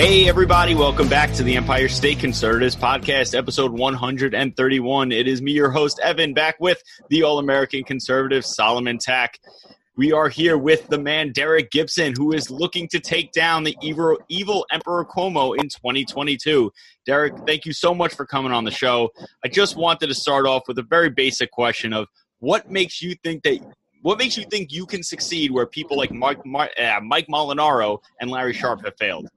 Hey, everybody, welcome back to the Empire State Conservatives Podcast, episode 131. It is me, your host, Evan, back with the All American Conservative, Solomon Tack. We are here with the man, Derek Gibson, who is looking to take down the evil, evil Emperor Cuomo in 2022. Derek, thank you so much for coming on the show. I just wanted to start off with a very basic question of what makes you think that what makes you think you can succeed where people like Mike, uh, Mike Molinaro and Larry Sharpe have failed?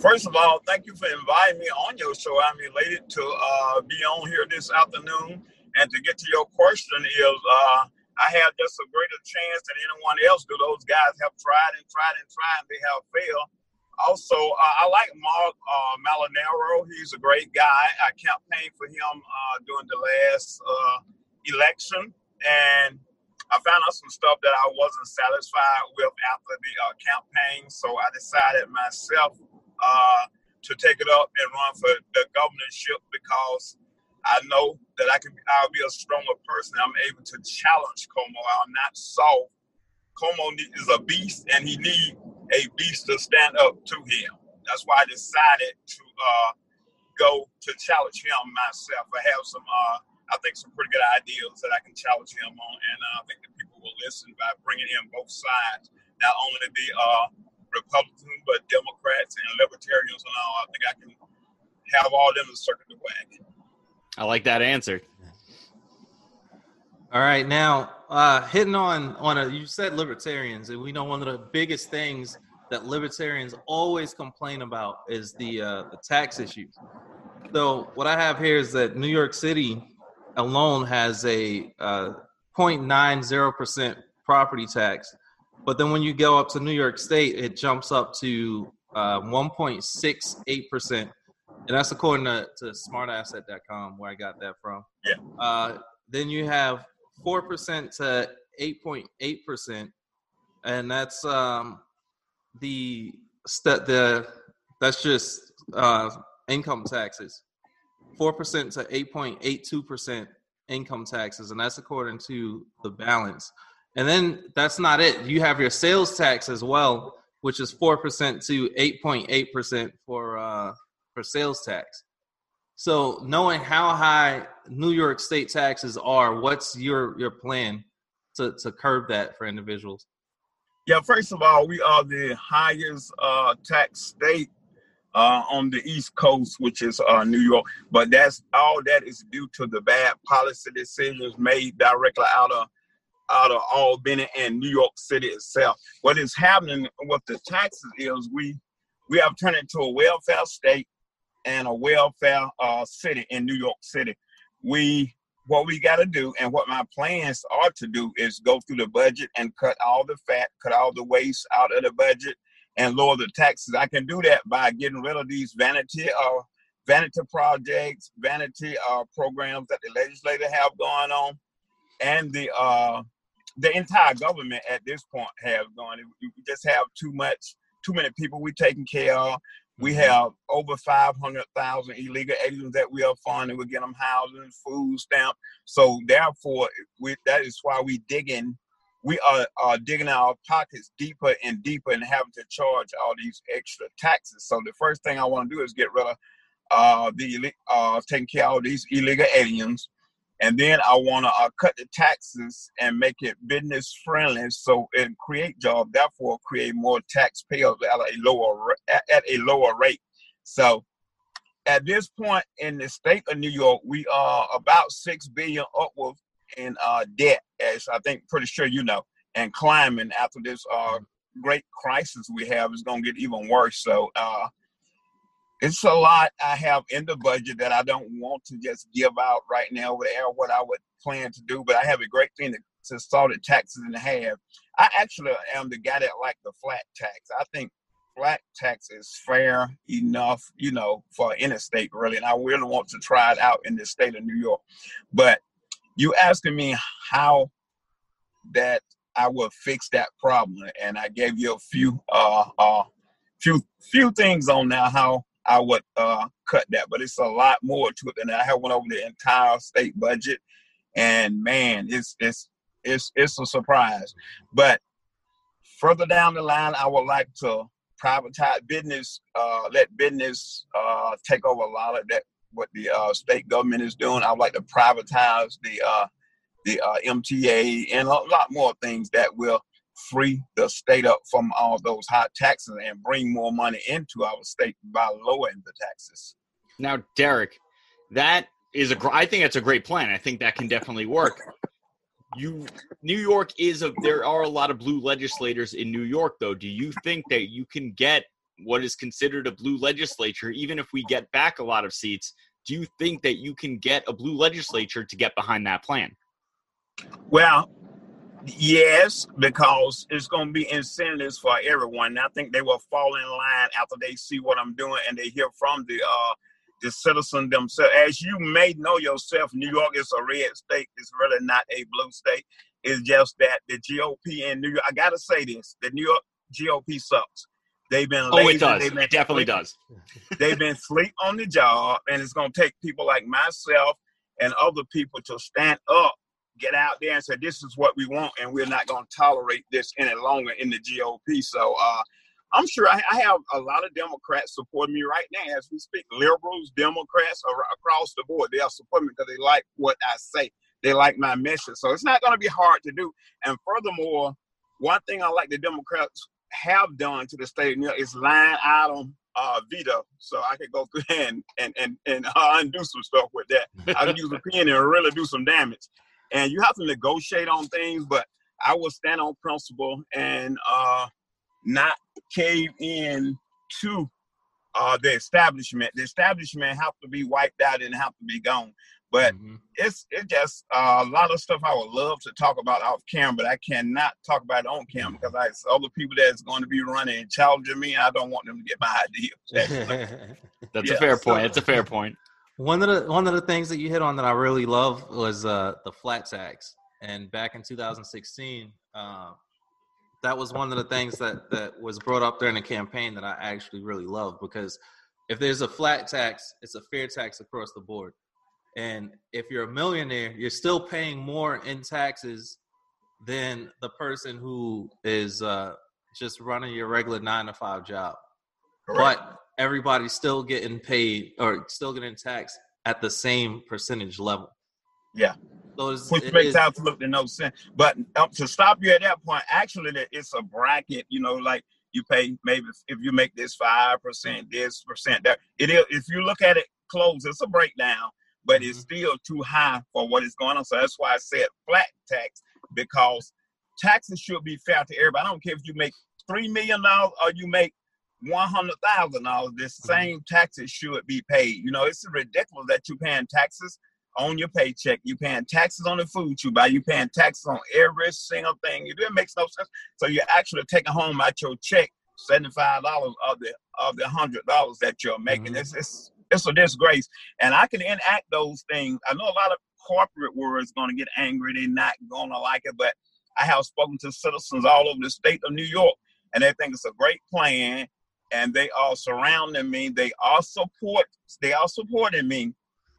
First of all, thank you for inviting me on your show. I'm elated to uh, be on here this afternoon. And to get to your question is, uh, I have just a greater chance than anyone else. Do those guys have tried and tried and tried and they have failed? Also, uh, I like Mark uh, Molinaro. He's a great guy. I campaigned for him uh, during the last uh, election, and I found out some stuff that I wasn't satisfied with after the uh, campaign. So I decided myself uh, to take it up and run for the governorship because I know that I can. I'll be a stronger person. I'm able to challenge Cuomo. I'm not soft. Cuomo is a beast, and he need a beast to stand up to him. That's why I decided to uh, go to challenge him myself. I have some, uh, I think, some pretty good ideas that I can challenge him on, and uh, I think that people will listen by bringing in both sides, not only the uh, Republicans, but Democrats and Libertarians and all. I think I can have all them to circle the wagon. I like that answer. All right, now uh, hitting on on a you said libertarians, and we know one of the biggest things that libertarians always complain about is the uh, the tax issues. So what I have here is that New York City alone has a uh, 0.90 percent property tax, but then when you go up to New York State, it jumps up to uh, 1.68%. And that's according to, to smartasset.com, where I got that from. Yeah. Uh, then you have 4% to 8.8%. And that's um, the, the that's just uh, income taxes. 4% to 8.82% income taxes. And that's according to the balance. And then that's not it. You have your sales tax as well, which is four percent to eight point eight percent for uh, for sales tax. So knowing how high New York state taxes are, what's your your plan to to curb that for individuals? Yeah, first of all, we are the highest uh, tax state uh, on the East Coast, which is uh, New York. But that's all that is due to the bad policy decisions made directly out of out of Albany and New York City itself. What is happening with the taxes is we we have turned into a welfare state and a welfare uh, city in New York City. We what we got to do and what my plans are to do is go through the budget and cut all the fat, cut all the waste out of the budget, and lower the taxes. I can do that by getting rid of these vanity uh, vanity projects, vanity uh, programs that the legislature have going on, and the uh, the entire government at this point have gone. We just have too much, too many people we taking care of. We mm-hmm. have over 500,000 illegal aliens that we are funding. We get them housing, food stamp. So therefore, we, that is why we digging. We are, are digging our pockets deeper and deeper and having to charge all these extra taxes. So the first thing I want to do is get rid of uh, the uh, taking care of these illegal aliens and then I want to uh, cut the taxes and make it business friendly, so and create jobs. Therefore, create more taxpayers at a lower at a lower rate. So, at this point in the state of New York, we are about six billion upward in uh, debt, as I think pretty sure you know, and climbing after this uh, great crisis we have is going to get even worse. So. Uh, it's a lot I have in the budget that I don't want to just give out right now with what I would plan to do, but I have a great thing to, to sort of taxes in half. I actually am the guy that like the flat tax. I think flat tax is fair enough, you know, for any state really, and I really want to try it out in the state of New York. But you asking me how that I will fix that problem, and I gave you a few uh uh few few things on now how I would uh, cut that. But it's a lot more to it than that. I have went over the entire state budget, and man, it's it's it's it's a surprise. But further down the line, I would like to privatize business, uh, let business uh, take over a lot of that. What the uh, state government is doing, I would like to privatize the uh, the uh, MTA and a lot more things that will free the state up from all those high taxes and bring more money into our state by lowering the taxes. Now, Derek, that is a I think that's a great plan. I think that can definitely work. You New York is a there are a lot of blue legislators in New York though. Do you think that you can get what is considered a blue legislature even if we get back a lot of seats? Do you think that you can get a blue legislature to get behind that plan? Well, yes, because it's going to be incentives for everyone. I think they will fall in line after they see what I'm doing and they hear from the uh, the citizen themselves. As you may know yourself, New York is a red state. It's really not a blue state. It's just that the GOP in New York. I gotta say this: the New York GOP sucks. They've been lazy. Oh, it does. Been it definitely sleep. does. they've been sleep on the job, and it's gonna take people like myself and other people to stand up, get out there, and say this is what we want, and we're not gonna tolerate this any longer in the GOP. So, uh, I'm sure I, I, have a lot of Democrats supporting me right now as we speak. Liberals, Democrats are across the board. They'll support me because they like what I say. They like my message. So it's not going to be hard to do. And furthermore, one thing I like the Democrats have done to the state of New York is line item uh, veto. So I could go through and and and, and uh, undo some stuff with that. I can use a pen and really do some damage. And you have to negotiate on things, but I will stand on principle and uh, not cave in to uh, the establishment. The establishment have to be wiped out and have to be gone. But mm-hmm. it's it's just uh, a lot of stuff I would love to talk about off camera, but I cannot talk about it on camera because I other people that's going to be running and challenging me. I don't want them to get my ideas. that's yeah, a fair point. It's a fair point. One of the one of the things that you hit on that I really love was uh, the flat tax. And back in 2016, uh, that was one of the things that that was brought up during the campaign that I actually really love because if there's a flat tax, it's a fair tax across the board. And if you're a millionaire, you're still paying more in taxes than the person who is uh, just running your regular nine to five job. Correct. But everybody's still getting paid or still getting taxed at the same percentage level. Yeah. So Which makes absolutely no sense. But um, to stop you at that point, actually, it's a bracket. You know, like you pay maybe if you make this five percent, this percent, that it is. If you look at it close, it's a breakdown, but mm-hmm. it's still too high for what is going on. So that's why I said flat tax because taxes should be fair to everybody. I don't care if you make three million dollars or you make one hundred thousand dollars. The mm-hmm. same taxes should be paid. You know, it's ridiculous that you're paying taxes on your paycheck. You're paying taxes on the food you buy. You're paying taxes on every single thing. It makes no sense. So you're actually taking home out your check seventy five dollars of the of the hundred dollars that you're making. Mm-hmm. It's, it's it's a disgrace, and I can enact those things. I know a lot of corporate words going to get angry. They're not going to like it, but I have spoken to citizens all over the state of New York, and they think it's a great plan. And they are surrounding me. They are support. They are supporting me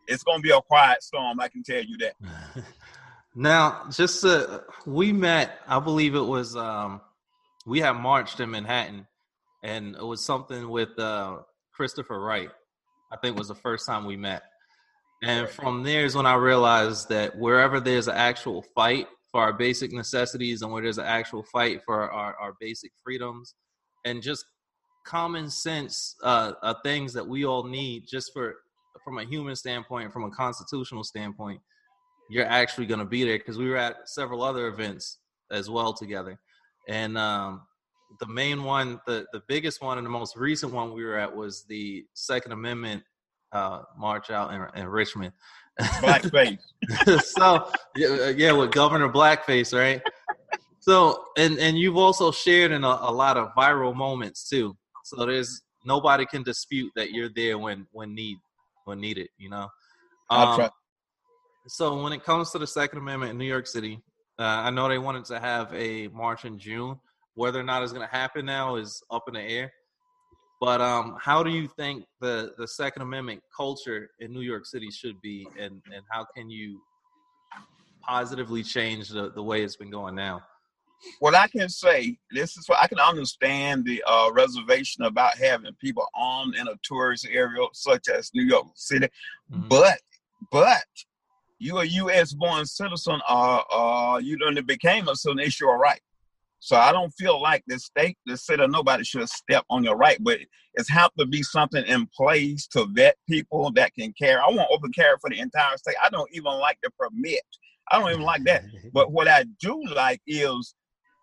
it's gonna be a quiet storm. I can tell you that. now, just uh, we met. I believe it was um, we had marched in Manhattan, and it was something with uh, Christopher Wright. I think was the first time we met. And from there is when I realized that wherever there's an actual fight for our basic necessities and where there's an actual fight for our, our basic freedoms and just common sense uh, uh, things that we all need just for from a human standpoint, from a constitutional standpoint, you're actually going to be there because we were at several other events as well together. And um, the main one, the, the biggest one, and the most recent one we were at was the Second Amendment uh, march out in, in Richmond. Blackface. so yeah, yeah, with Governor Blackface, right? so and and you've also shared in a, a lot of viral moments too. So there's nobody can dispute that you're there when when need when needed. You know. Um, so when it comes to the Second Amendment in New York City, uh, I know they wanted to have a march in June. Whether or not it's going to happen now is up in the air. But um, how do you think the, the Second Amendment culture in New York City should be, and, and how can you positively change the, the way it's been going now? what I can say, this is what I can understand the uh, reservation about having people armed in a tourist area such as New York City, mm-hmm. but but you're a U.S. born citizen, uh, uh, you done became a citizen. It's your right. So I don't feel like the state, the city, nobody should step on your right, but it's have to be something in place to vet people that can carry. I want open carry for the entire state. I don't even like the permit. I don't even like that. But what I do like is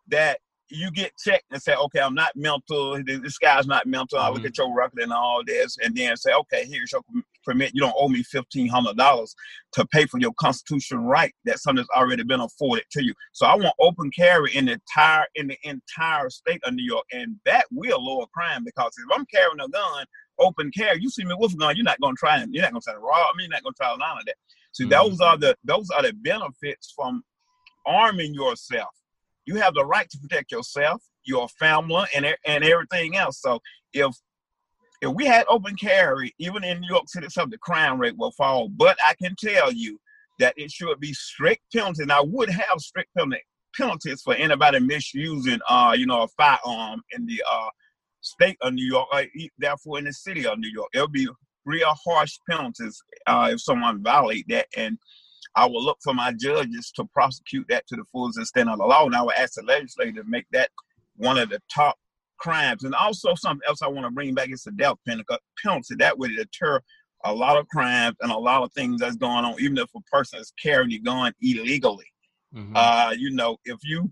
that you get checked and say, okay, I'm not mental. This guy's not mental. I look mm-hmm. at your record and all this, and then say, okay, here's your permit. You don't owe me fifteen hundred dollars to pay for your constitutional right. That something that's already been afforded to you. So I want open carry in the entire in the entire state of New York, and that will lower crime because if I'm carrying a gun, open carry, you see me with a gun, you're not going to try and you're not going to try to rob me. You're not going to try none of that. See, mm-hmm. those are the those are the benefits from arming yourself you have the right to protect yourself, your family, and and everything else. So if if we had open carry, even in New York City, some the crime rate will fall. But I can tell you that it should be strict penalties. And I would have strict penalties for anybody misusing, uh, you know, a firearm in the uh, state of New York, or therefore in the city of New York. It'll be real harsh penalties uh, if someone violate that. And I will look for my judges to prosecute that to the fullest extent of the law. And I will ask the legislature to make that one of the top crimes. And also something else I want to bring back is the death penalty. That would deter a lot of crimes and a lot of things that's going on, even if a person is carrying a gun illegally. Mm-hmm. Uh, you know, if you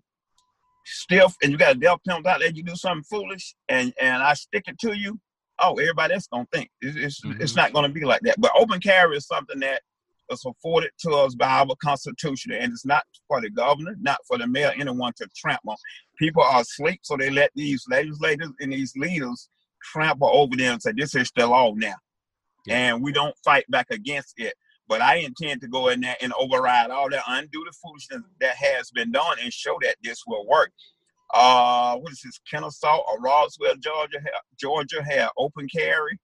stiff and you got a death penalty out there, you do something foolish and and I stick it to you, oh, everybody else gonna think it's it's, mm-hmm. it's not gonna be like that. But open carry is something that is afforded to us by our Constitution, and it's not for the governor, not for the mayor, anyone to trample on. People are asleep, so they let these legislators and these leaders trample over them and say, This is the law now. Yeah. And we don't fight back against it. But I intend to go in there and override all that, undo the foolishness that has been done, and show that this will work. Uh, what is this? Kennesaw or Roswell, Georgia, Georgia had open carry,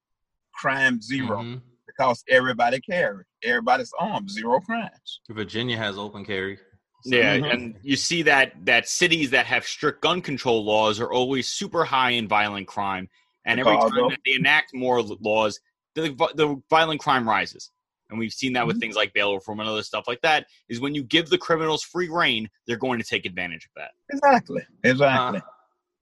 crime 0 mm-hmm because everybody carry. Everybody's armed, zero crimes. Virginia has open carry. So. Yeah, mm-hmm. and you see that that cities that have strict gun control laws are always super high in violent crime, and every time that they enact more laws, the, the violent crime rises. And we've seen that mm-hmm. with things like bail reform and other stuff like that. Is when you give the criminals free reign, they're going to take advantage of that. Exactly. Exactly. Uh,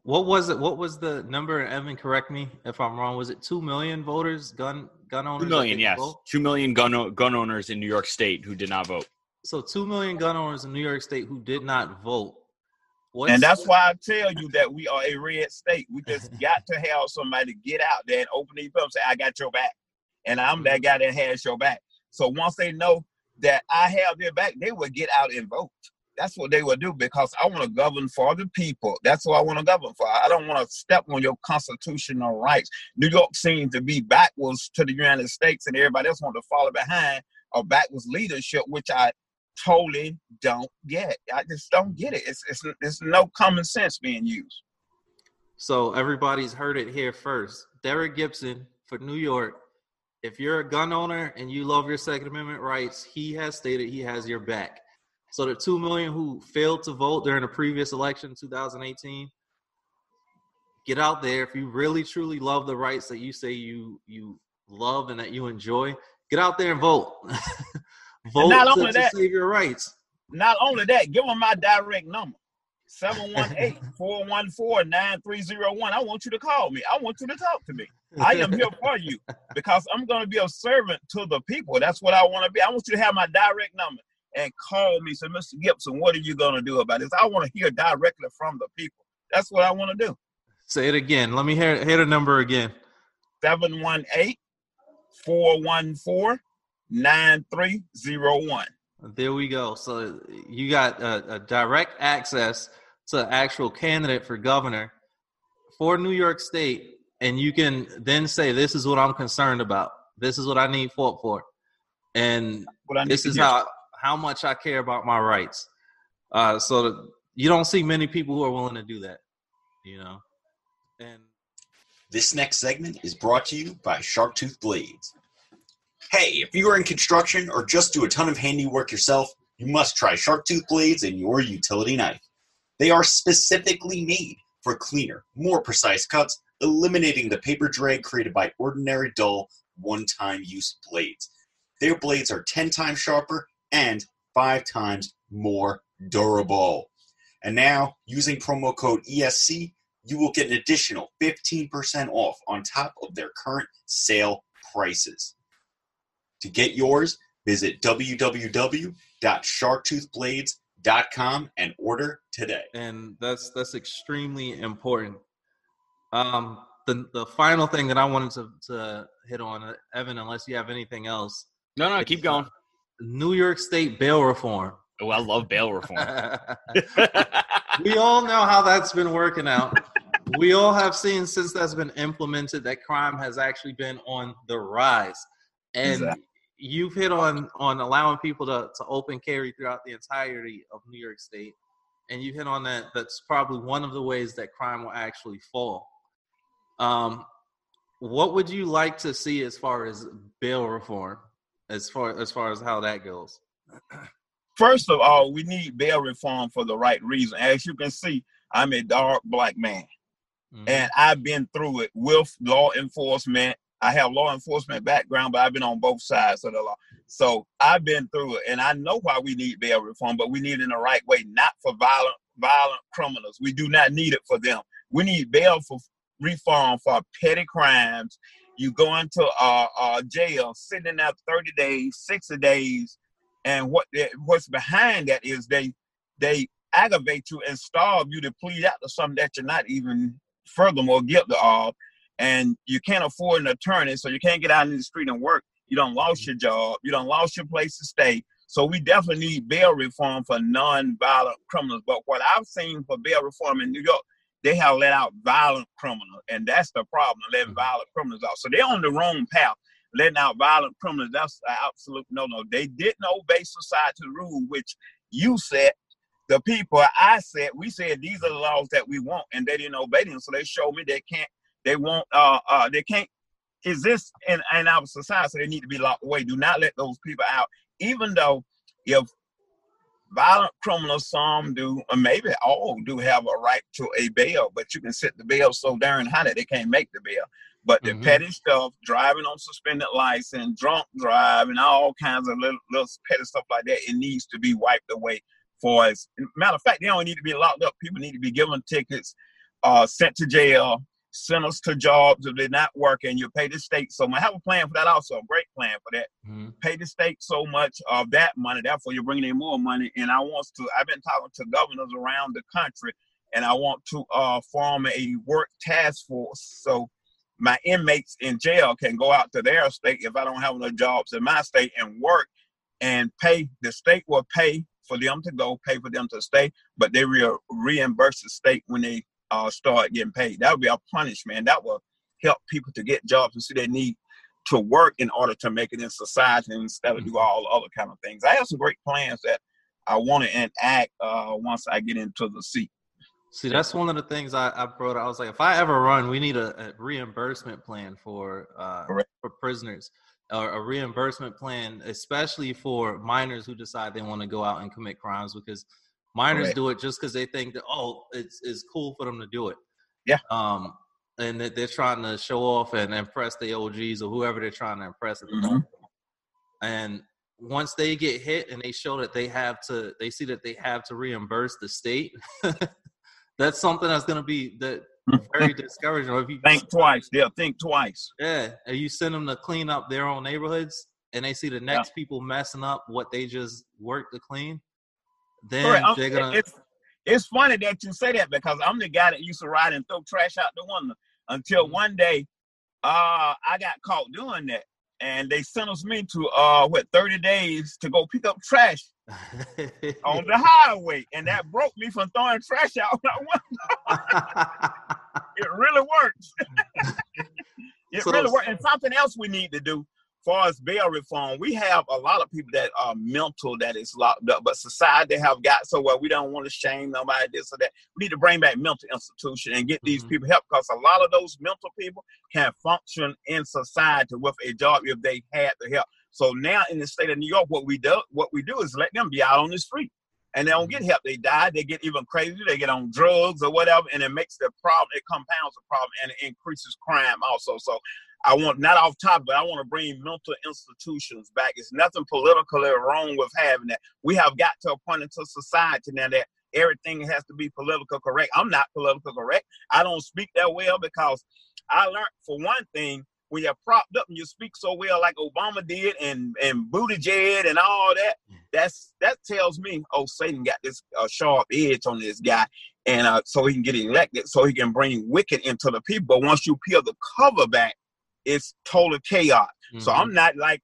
what was it? What was the number? Evan, correct me if I'm wrong. Was it two million voters, gun gun owners? Two million, yes. Vote? Two million gun gun owners in New York State who did not vote. So two million gun owners in New York State who did not vote. What's and that's why I tell you that we are a red state. We just got to have somebody get out there and open these up and say, "I got your back," and I'm that mm-hmm. guy that has your back. So once they know that I have their back, they will get out and vote. That's what they will do because I want to govern for the people. That's what I want to govern for. I don't want to step on your constitutional rights. New York seems to be backwards to the United States, and everybody else want to follow behind a backwards leadership, which I totally don't get. I just don't get it. It's it's it's no common sense being used. So everybody's heard it here first. Derek Gibson for New York. If you're a gun owner and you love your Second Amendment rights, he has stated he has your back. So the two million who failed to vote during the previous election, 2018, get out there. If you really truly love the rights that you say you you love and that you enjoy, get out there and vote. vote not to, only that, to save your rights. Not only that, give them my direct number. 718-414-9301. I want you to call me. I want you to talk to me. I am here for you because I'm going to be a servant to the people. That's what I want to be. I want you to have my direct number and call me. Say, Mr. Gibson, what are you going to do about this? I want to hear directly from the people. That's what I want to do. Say it again. Let me hear, hear the number again 718 414 9301. There we go. So you got a, a, direct access to actual candidate for governor for New York State, and you can then say, "This is what I'm concerned about. This is what I need for for, and this is how how much I care about my rights. Uh, so you don't see many people who are willing to do that, you know. And this next segment is brought to you by Sharktooth Blades. Hey, if you are in construction or just do a ton of handiwork yourself, you must try Sharktooth Blades and your utility knife. They are specifically made for cleaner, more precise cuts, eliminating the paper drag created by ordinary dull, one time use blades. Their blades are 10 times sharper and 5 times more durable. And now, using promo code ESC, you will get an additional 15% off on top of their current sale prices. To get yours, visit www.sharktoothblades.com and order today. and that's that's extremely important. Um, the the final thing that I wanted to, to hit on, uh, Evan, unless you have anything else, No, no, keep going. New York State bail reform. Oh, I love bail reform. we all know how that's been working out. We all have seen since that's been implemented that crime has actually been on the rise. And Exactly. you've hit on on allowing people to, to open carry throughout the entirety of New York State. And you hit on that that's probably one of the ways that crime will actually fall. Um what would you like to see as far as bail reform, as far as far as how that goes? First of all, we need bail reform for the right reason. As you can see, I'm a dark black man. Mhm. and I've been through it with law enforcement. I have law enforcement background, but I've been on both sides of the law. So I've been through it, and I know why we need bail reform, but we need it in the right way, not for violent violent criminals. We do not need it for them. We need bail for reform for petty crimes. You go into uh, uh, jail, sitting there 30 days, 60 days, and what what's behind that is they they aggravate you and starve you to plead out to something that you're not even furthermore guilty of, and you can't afford an attorney, so you can't get out in the street and work. You don't lost your job, you don't lost your place to stay. So we definitely need bail reform for non-violent criminals. But what I've seen for bail reform in New York, they have let out violent criminals, and that's the problem, letting violent criminals out. So they're on the wrong path, letting out violent criminals. That's an absolute no-no. They didn't obey society rule, which you said the people I said, we said these are the laws that we want, and they didn't obey them. So they showed me they can't, they won't, uh, uh, they can't exist in, in our society. So they need to be locked away. Do not let those people out, even though if violent criminals, some do, or maybe all do have a right to a bail, but you can set the bail so darn high that they can't make the bail. But the Mhm. petty stuff, driving on suspended license, drunk driving, all kinds of little, little petty stuff like that, it needs to be wiped away for us. Matter of fact, they don't need to be locked up. People need to be given tickets, uh, sent to jail, sent us to jobs if they're not working. You pay the state so much. I have a plan for that also, a great plan for that. Mhm. Pay the state so much of that money, therefore you're bringing in more money. And I want to, I've been talking to governors around the country, and I want to uh, form a work task force so my inmates in jail can go out to their state if I don't have enough jobs in my state and work and pay. The state will pay for them to go, pay for them to stay, but they will reimburse the state when they uh, start getting paid. That would be a punishment. That will help people to get jobs and see they need to work in order to make it in society instead of do all other kind of things. I have some great plans that I want to enact uh, once I get into the seat. See, that's one of the things I, I brought. up. I was like, if I ever run, we need a, a reimbursement plan for uh, for prisoners, or a reimbursement plan, especially for minors who decide they want to go out and commit crimes, because minors Correct. do it just because they think that oh, it's it's cool for them to do it. Yeah. Um, and that they're trying to show off and impress the OGs or whoever they're trying to impress at the Mhm. moment. And once they get hit and they show that they have to, they see that they have to reimburse the state. that's something that's going to be that very discouraging. Or if you Think twice. They'll think twice. yeah, and you send them to clean up their own neighborhoods, and they see the next people messing up what they just worked to clean, then Correct. They're gonna. It's it's funny that you say that because I'm the guy that used to ride and throw trash out the window until Mhm. one day uh I got caught doing that. And they sentenced me to uh what 30 days to go pick up trash on the highway. And that broke me from throwing trash out. It really works. it So- really works. And something else we need to do far as bail reform, we have a lot of people that are mental that is locked up, but society have got so well we don't want to shame nobody this or that. We need to bring back mental institution and get these Mhm. people help because a lot of those mental people can function in society with a job if they had the help. So now in the state of New York, what we do what we do is let them be out on the street. and they don't get help. They die. They get even crazy. They get on drugs or whatever, and it makes the problem. It compounds the problem and it increases crime also. So I want not off top, but I want to bring mental institutions back. It's nothing politically wrong with having that. We have got to a point into society now that everything has to be political correct. I'm not political correct. I don't speak that well because I learned for one thing when you're propped up and you speak so well like Obama did and and Buttigieg and all that, that's that tells me, oh, Satan got this uh, sharp edge on this guy, and uh, so he can get elected, so he can bring wicked into the people. But once you peel the cover back, it's total chaos. Mm-hmm. So I'm not like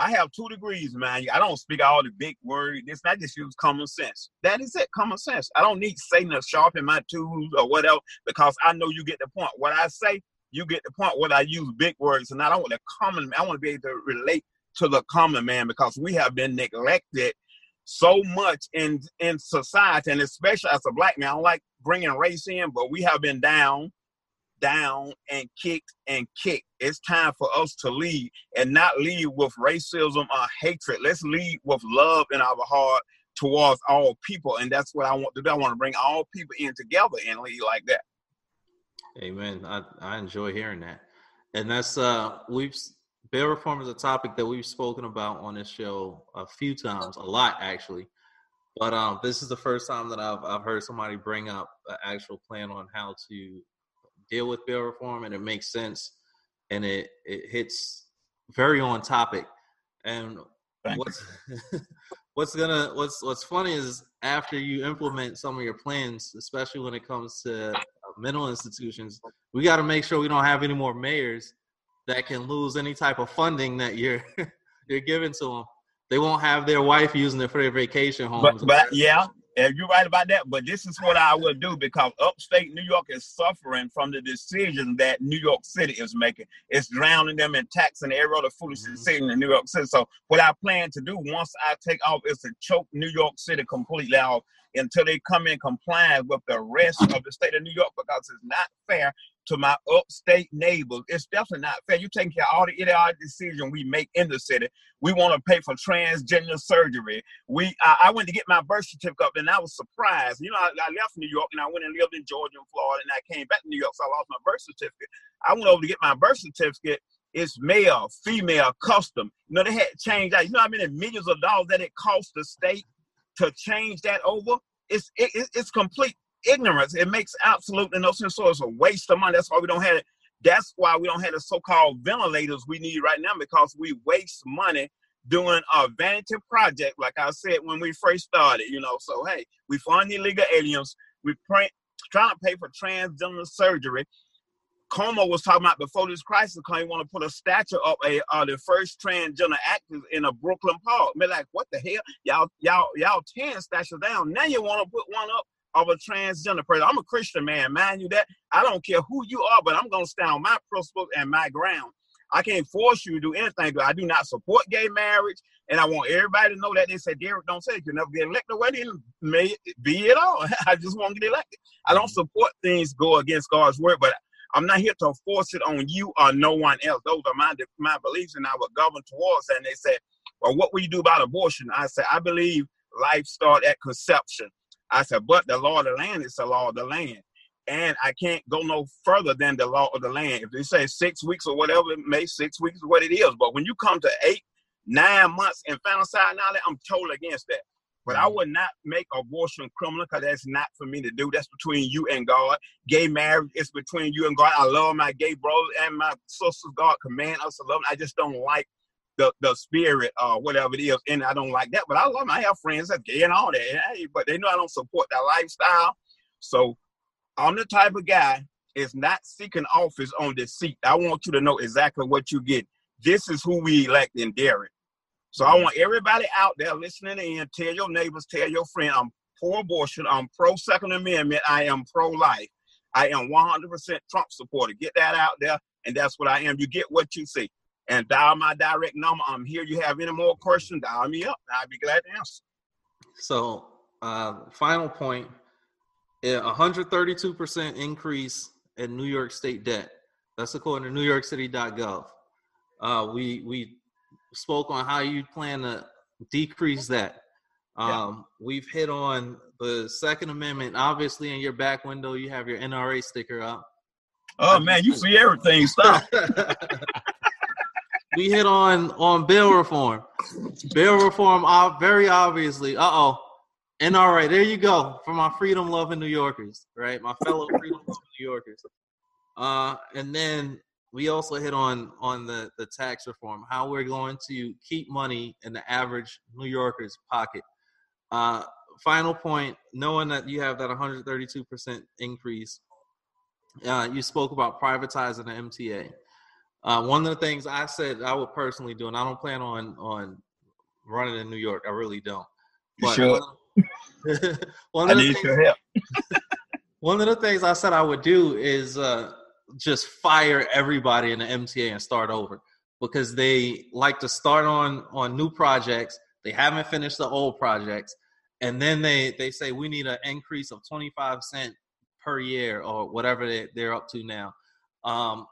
I have two degrees, man. I don't speak all the big words. It's not just use common sense. That is it, common sense. I don't need Satan to sharpen my tools or whatever because I know you get the point. What I say, you get the point. What I use big words, and I don't want the common. I want to be able to relate to the common man because we have been neglected so much in in society, and especially as a black man. I don't like bringing race in, but we have been down down and kicked and kicked. It's time for us to lead and not lead with racism or hatred. Let's lead with love in our heart towards all people. And that's what I want to do. I want to bring all people in together and lead like that. Amen. I, I enjoy hearing that. And that's uh we've bail reform is a topic that we've spoken about on this show a few times, a lot actually. But um, this is the first time that I've I've heard somebody bring up an actual plan on how to deal with bail reform, and it makes sense, and it it hits very on topic. And Thank what's what's gonna what's what's funny is after you implement some of your plans, especially when it comes to uh, mental institutions, we got to make sure we don't have any more mayors that can lose any type of funding that you're you're giving to them. They won't have their wife using it for their vacation homes. But, but yeah, and you're right about that, but this is what I will do because upstate New York is suffering from the decision that New York City is making. It's drowning them in tax and every other foolish mm-hmm. decision in New York City. So what I plan to do once I take off is to choke New York City completely off until they come in compliance with the rest of the state of New York because it's not fair to my upstate neighbors. It's definitely not fair. You're taking care of all the idiotic decisions we make in the city. We want to pay for transgender surgery. We, I, I, went to get my birth certificate and I was surprised. You know, I, I, left New York and I went and lived in Georgia and Florida, and I came back to New York, so I lost my birth certificate. I went over to get my birth certificate. It's male, female, custom. You know, they had changed that. You know how many millions of dollars that it cost the state to change that over? It's it, it's complete ignorance. It makes absolutely no sense. So it's a waste of money. That's why we don't have it. That's why we don't have the so-called ventilators we need right now because we waste money doing a vanity project, like I said when we first started. You know, so hey, we fund illegal aliens. We pray, trying to pay for transgender surgery. Cuomo was talking about before this crisis, he want to put a statue up a uh, the first transgender actors in a Brooklyn Park. Be like, what the hell, y'all, y'all, y'all ten statues down. Now you want to put one up of a transgender person. I'm a Christian man, mind you that. I don't care who you are, but I'm gonna stand on my principles and my ground. I can't force you to do anything, but I do not support gay marriage, and I want everybody to know that. They said Derek don't say it. you can never get elected. Well, then may be it all. I just want to get elected. I don't mm-hmm. support things go against God's word, but I'm not here to force it on you or no one else. Those are my my beliefs, and I will govern towards. And they said, "Well, what will you do about abortion?" I said, "I believe life start at conception." I said, but the law of the land is the law of the land. And I can't go no further than the law of the land. If they say six weeks or whatever, it may six weeks is what it is. But when you come to eight, nine months and infanticide now, I'm totally against that. But I mm-hmm. would not make abortion criminal because that's not for me to do. That's between you and God. Gay marriage is between you and God. I love my gay brothers and my sisters. God command us to love them. I just don't like the the spirit or uh, whatever it is, and I don't like that. But I love them. I have friends that gay and all that, hey, but they know I don't support that lifestyle. So I'm the type of guy is not seeking office on seat. I want you to know exactly what you get. This is who we elect in Derek. So I want everybody out there listening in, tell your neighbors, tell your friend, I'm pro abortion, I'm pro Second Amendment, I am pro life. I am 100% Trump supporter. Get that out there, and that's what I am. You get what you see and dial my direct number. I'm here. You have any more questions, dial me up. I'll be glad to answer. So, uh, final point: a 132% increase in New York State debt. That's according to NewYorkCity.gov. Uh, we we spoke on how you plan to decrease that. Um, yeah. We've hit on the Second Amendment. Obviously, in your back window, you have your NRA sticker up. Oh man, you see everything. Stop. we hit on on bill reform. Bill reform, uh, very obviously. Uh oh. And all right, there you go for my freedom loving New Yorkers, right? My fellow freedom loving New Yorkers. Uh, and then we also hit on on the the tax reform, how we're going to keep money in the average New Yorker's pocket. Uh, final point, knowing that you have that 132% increase, uh, you spoke about privatizing the MTA. Uh, one of the things I said I would personally do, and I don't plan on on running in New York. I really don't. But sure. one, of the things, one of the things I said I would do is uh, just fire everybody in the MTA and start over because they like to start on on new projects. They haven't finished the old projects, and then they they say we need an increase of twenty five cent per year or whatever they, they're up to now. Um,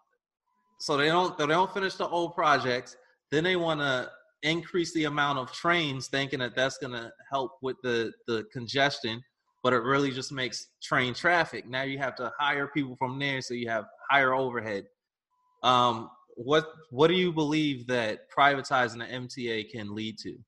so they don't they don't finish the old projects. Then they want to increase the amount of trains, thinking that that's going to help with the the congestion. But it really just makes train traffic. Now you have to hire people from there, so you have higher overhead. Um, what what do you believe that privatizing the MTA can lead to?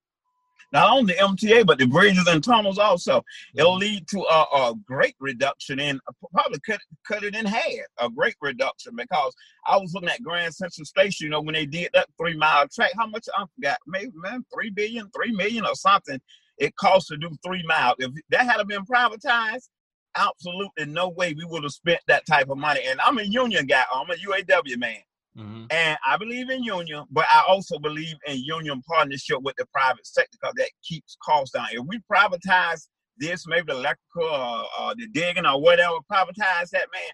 Not only the MTA, but the bridges and tunnels also. It'll mm-hmm. lead to a, a, great reduction in, probably cut, cut it in half, a great reduction because I was looking at Grand Central Station, you know, when they did that three mile track, how much I forgot, maybe, man, three billion, three million or something it costs to do three miles. If that had been privatized, absolutely no way we would have spent that type of money. And I'm a union guy, I'm a UAW man. Mm-hmm. And I believe in union, but I also believe in union partnership with the private sector because that keeps costs down. If we privatize this, maybe the electrical or, or the digging or whatever, privatize that, man,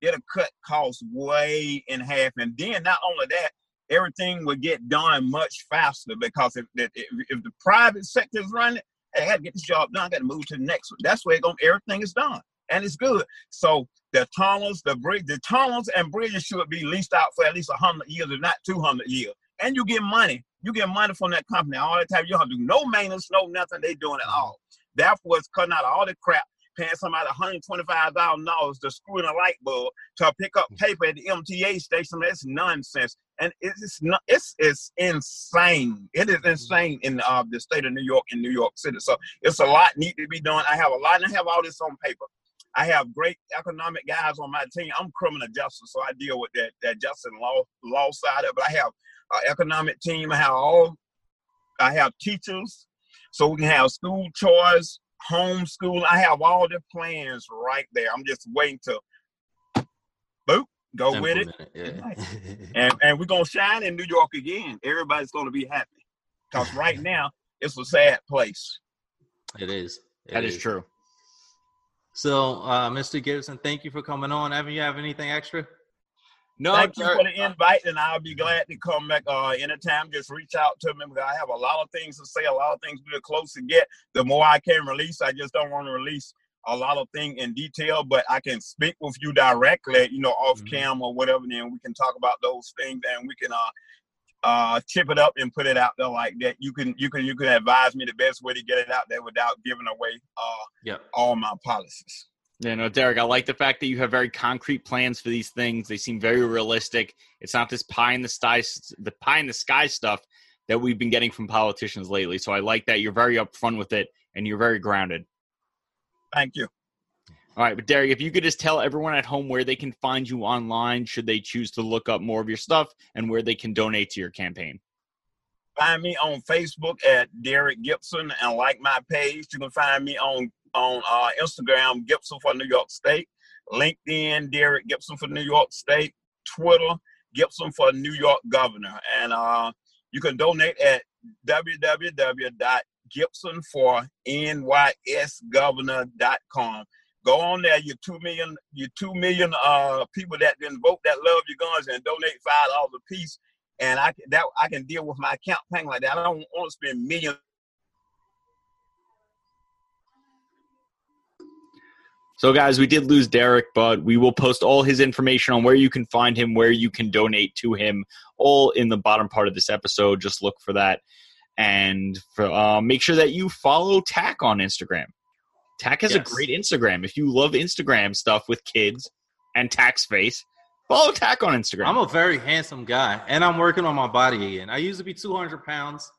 it'll cut costs way in half. And then not only that, everything will get done much faster because if, if, if the private sector is running, I got to get this job done, I got to move to the next one. That's where everything is done and it's good. So the tunnels, the bridge, the tunnels and bridges should be leased out for at least hundred years, if not two hundred years. And you get money. You get money from that company all the time. You don't have to do no maintenance, no nothing. They doing it all. Therefore, it's cutting out all the crap. Paying somebody $125,000 to screw in a light bulb to pick up paper at the MTA station. That's nonsense. And it's not, it's, it's insane. It is insane in uh, the state of New York in New York City. So it's a lot need to be done. I have a lot and I have all this on paper. I have great economic guys on my team. I'm criminal justice, so I deal with that that justice and law law side of it. But I have an economic team. I have all. I have teachers, so we can have school choice, homeschool. I have all the plans right there. I'm just waiting to boop go with it. Yeah. and and we're gonna shine in New York again. Everybody's gonna be happy because right now it's a sad place. It is. It that is. is true. So, uh, Mr. Gibson, thank you for coming on. Evan, you have anything extra? No, thank you for the invite, and I'll be glad to come back uh, anytime. Just reach out to me. Because I have a lot of things to say, a lot of things the close to get. The more I can release, I just don't want to release a lot of things in detail, but I can speak with you directly, you know, off mm-hmm. cam or whatever. Then we can talk about those things, and we can uh, uh, chip it up and put it out there like that. You can you can you can advise me the best way to get it out there without giving away uh, yep. all my policies. Yeah, no, Derek, I like the fact that you have very concrete plans for these things. They seem very realistic. It's not this pie in the sky, the pie in the sky stuff that we've been getting from politicians lately. So I like that you're very upfront with it and you're very grounded. Thank you. All right, but Derek, if you could just tell everyone at home where they can find you online, should they choose to look up more of your stuff, and where they can donate to your campaign. Find me on Facebook at Derek Gibson and like my page. You can find me on on uh, Instagram, Gibson for New York State, LinkedIn, Derek Gibson for New York State, Twitter, Gibson for New York Governor, and uh, you can donate at www.gibsonfornysgovernor.com. Go on there, you two million, you two million uh people that didn't vote that love your guns and donate five dollars a piece. And I that I can deal with my campaign like that. I don't want to spend millions. So, guys, we did lose Derek, but we will post all his information on where you can find him, where you can donate to him, all in the bottom part of this episode. Just look for that. And for, uh, make sure that you follow Tack on Instagram. Tack has Yes. a great Instagram. If you love Instagram stuff with kids and Tack's face, follow Tack on Instagram. I'm a very handsome guy, and I'm working on my body again. I used to be 200 pounds,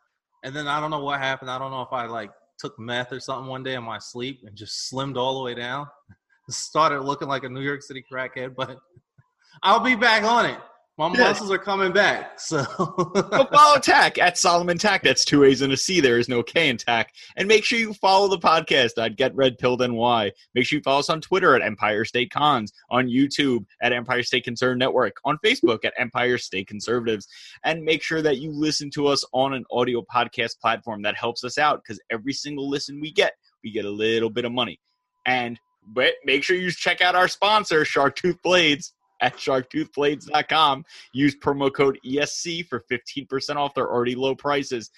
and then I don't know what happened. I don't know if I like took meth or something one day in my sleep and just slimmed all the way down. Started looking like a New York City crackhead, but I'll be back on it. My Yes. muscles are coming back. So follow Tack at Solomon Tack. That's two A's and a C. There is no K in Tack. And make sure you follow the podcast at Get Red Pilled NY. Make sure you follow us on Twitter at Empire State Cons, on YouTube at Empire State Conservative Network, on Facebook at Empire State Conservatives. And make sure that you listen to us on an audio podcast platform. That helps us out because every single listen we get, we get a little bit of money. And but make sure you check out our sponsor, Shark Tooth Blades, at sharktoothblades.com. Use promo code ESC for 15% off their already low prices.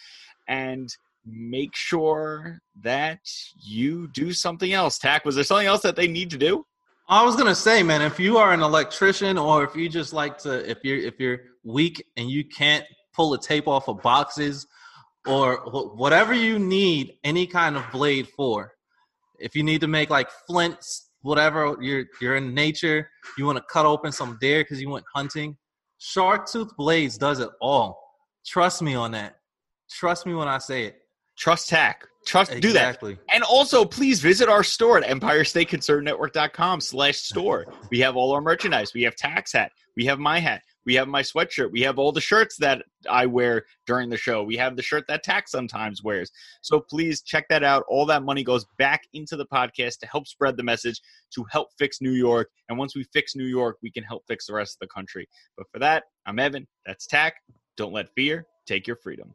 And make sure that you do something else. Tack, was there something else that they need to do? I was gonna say, man, if you are an electrician or if you just like to, if you're if you're weak and you can't pull the tape off of boxes or whatever you need any kind of blade for, if you need to make like flints, whatever you're you're in nature, you want to cut open some deer because you went hunting, Shark Tooth Blades does it all. Trust me on that. Trust me when I say it. Trust Tack. Trust do that. Exactly. And also, please visit our store at EmpireStateConservative.network.com slash store. We have all our merchandise. We have Tack's Hat. We have my hat. We have my sweatshirt. We have all the shirts that I wear during the show. We have the shirt that Tack's sometimes wears. So please check that out. All that money goes back into the podcast to help spread the message, to help fix New York. And once we fix New York, we can help fix the rest of the country. But for that, I'm Evan. That's Tack. Don't let fear take your freedom.